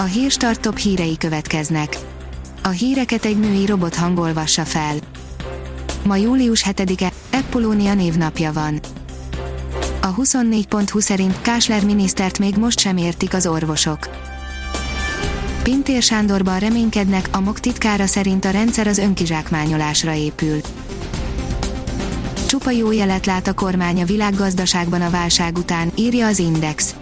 A hírstart top hírei következnek. A híreket egy női robot hangolvassa fel. Ma július 7-e, Eppolónia névnapja van. A 24.20 szerint Kásler minisztert még most sem értik az orvosok. Pintér Sándorban reménykednek, a MOK titkára szerint a rendszer az önkizsákmányolásra épül. Csupa jó jelet lát a kormány a világgazdaságban a válság után, írja az Index.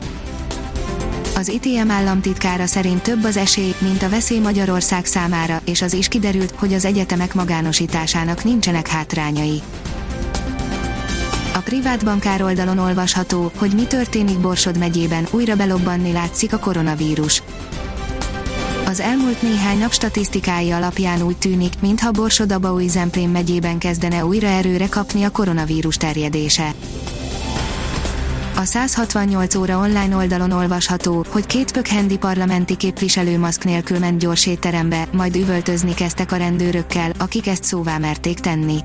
Az ITM államtitkára szerint több az esély, mint a veszély Magyarország számára, és az is kiderült, hogy az egyetemek magánosításának nincsenek hátrányai. A privát bankár oldalon olvasható, hogy mi történik Borsod megyében, újra belobbanni látszik a koronavírus. Az elmúlt néhány nap statisztikái alapján úgy tűnik, mintha Borsod-Abaúj Zemplén megyében kezdene újra erőre kapni a koronavírus terjedése. A 168 óra online oldalon olvasható, hogy két pökhendi parlamenti képviselő maszk nélkül ment gyors étterembe, majd üvöltözni kezdtek a rendőrökkel, akik ezt szóvá merték tenni.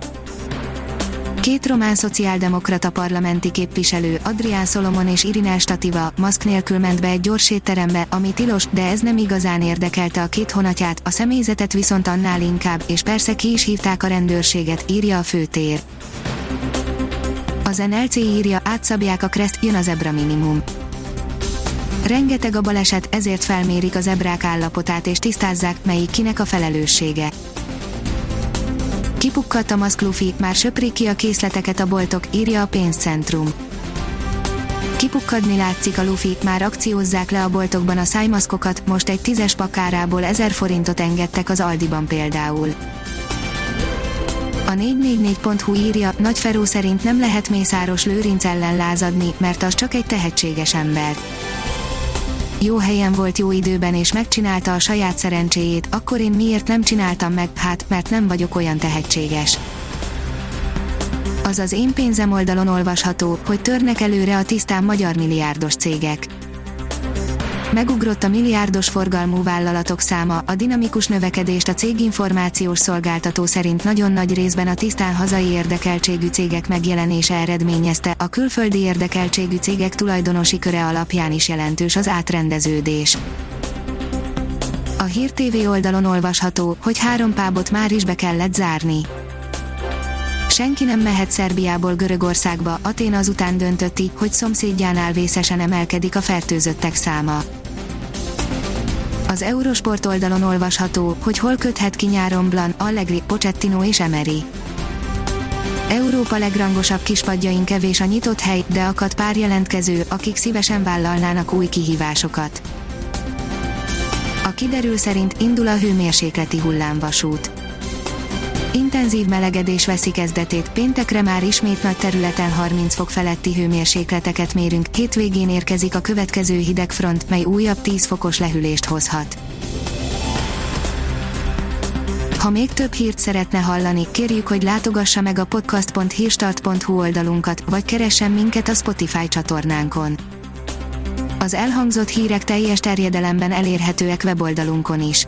Két román szociáldemokrata parlamenti képviselő, Adrián Solomon és Irinel Stativa, maszk nélkül ment be egy gyors étterembe, ami tilos, de ez nem igazán érdekelte a két honatját, a személyzetet viszont annál inkább, és persze ki is hívták a rendőrséget, írja a főtér. Az NLC írja, átszabják a kreszt, jön az ebra minimum. Rengeteg a baleset, ezért felmérik az ebrák állapotát és tisztázzák, melyik kinek a felelőssége. Kipukkadt a maszklufi, már söprik ki a készleteket a boltok, írja a pénzcentrum. Kipukkadni látszik a lufi, már akciózzák le a boltokban a szájmaszkokat, most egy tízes pakárából 1000 forintot engedtek az Aldiban például. A 444.hu írja, Nagy Feró szerint nem lehet Mészáros Lőrinc ellen lázadni, mert az csak egy tehetséges ember. Jó helyen volt jó időben és megcsinálta a saját szerencséjét, akkor én miért nem csináltam meg, hát, mert nem vagyok olyan tehetséges. Az az én pénzem oldalon olvasható, hogy törnek előre a tisztán magyar milliárdos cégek Megugrott a milliárdos forgalmú vállalatok száma, a dinamikus növekedést a céginformációs szolgáltató szerint nagyon nagy részben a tisztán hazai érdekeltségű cégek megjelenése eredményezte, a külföldi érdekeltségű cégek tulajdonosi köre alapján is jelentős az átrendeződés. A Hír TV oldalon olvasható, hogy három pábot már is be kellett zárni. Senki nem mehet Szerbiából Görögországba, Atén azután döntötti, hogy szomszédjánál vészesen emelkedik a fertőzöttek száma. Az Eurosport oldalon olvasható, hogy hol köthet ki nyáron Blan, Allegri, Pochettino és Emery. Európa legrangosabb kispadjain kevés a nyitott hely, de akad pár jelentkező, akik szívesen vállalnának új kihívásokat. A kiderül szerint indul a hőmérsékleti hullámvasút. Intenzív melegedés veszi kezdetét, péntekre már ismét nagy területen 30 fok feletti hőmérsékleteket mérünk, hétvégén érkezik a következő hidegfront, mely újabb 10 fokos lehűlést hozhat. Ha még több hírt szeretne hallani, kérjük, hogy látogassa meg a podcast.hírstart.hu oldalunkat, vagy keressen minket a Spotify csatornánkon. Az elhangzott hírek teljes terjedelemben elérhetőek weboldalunkon is.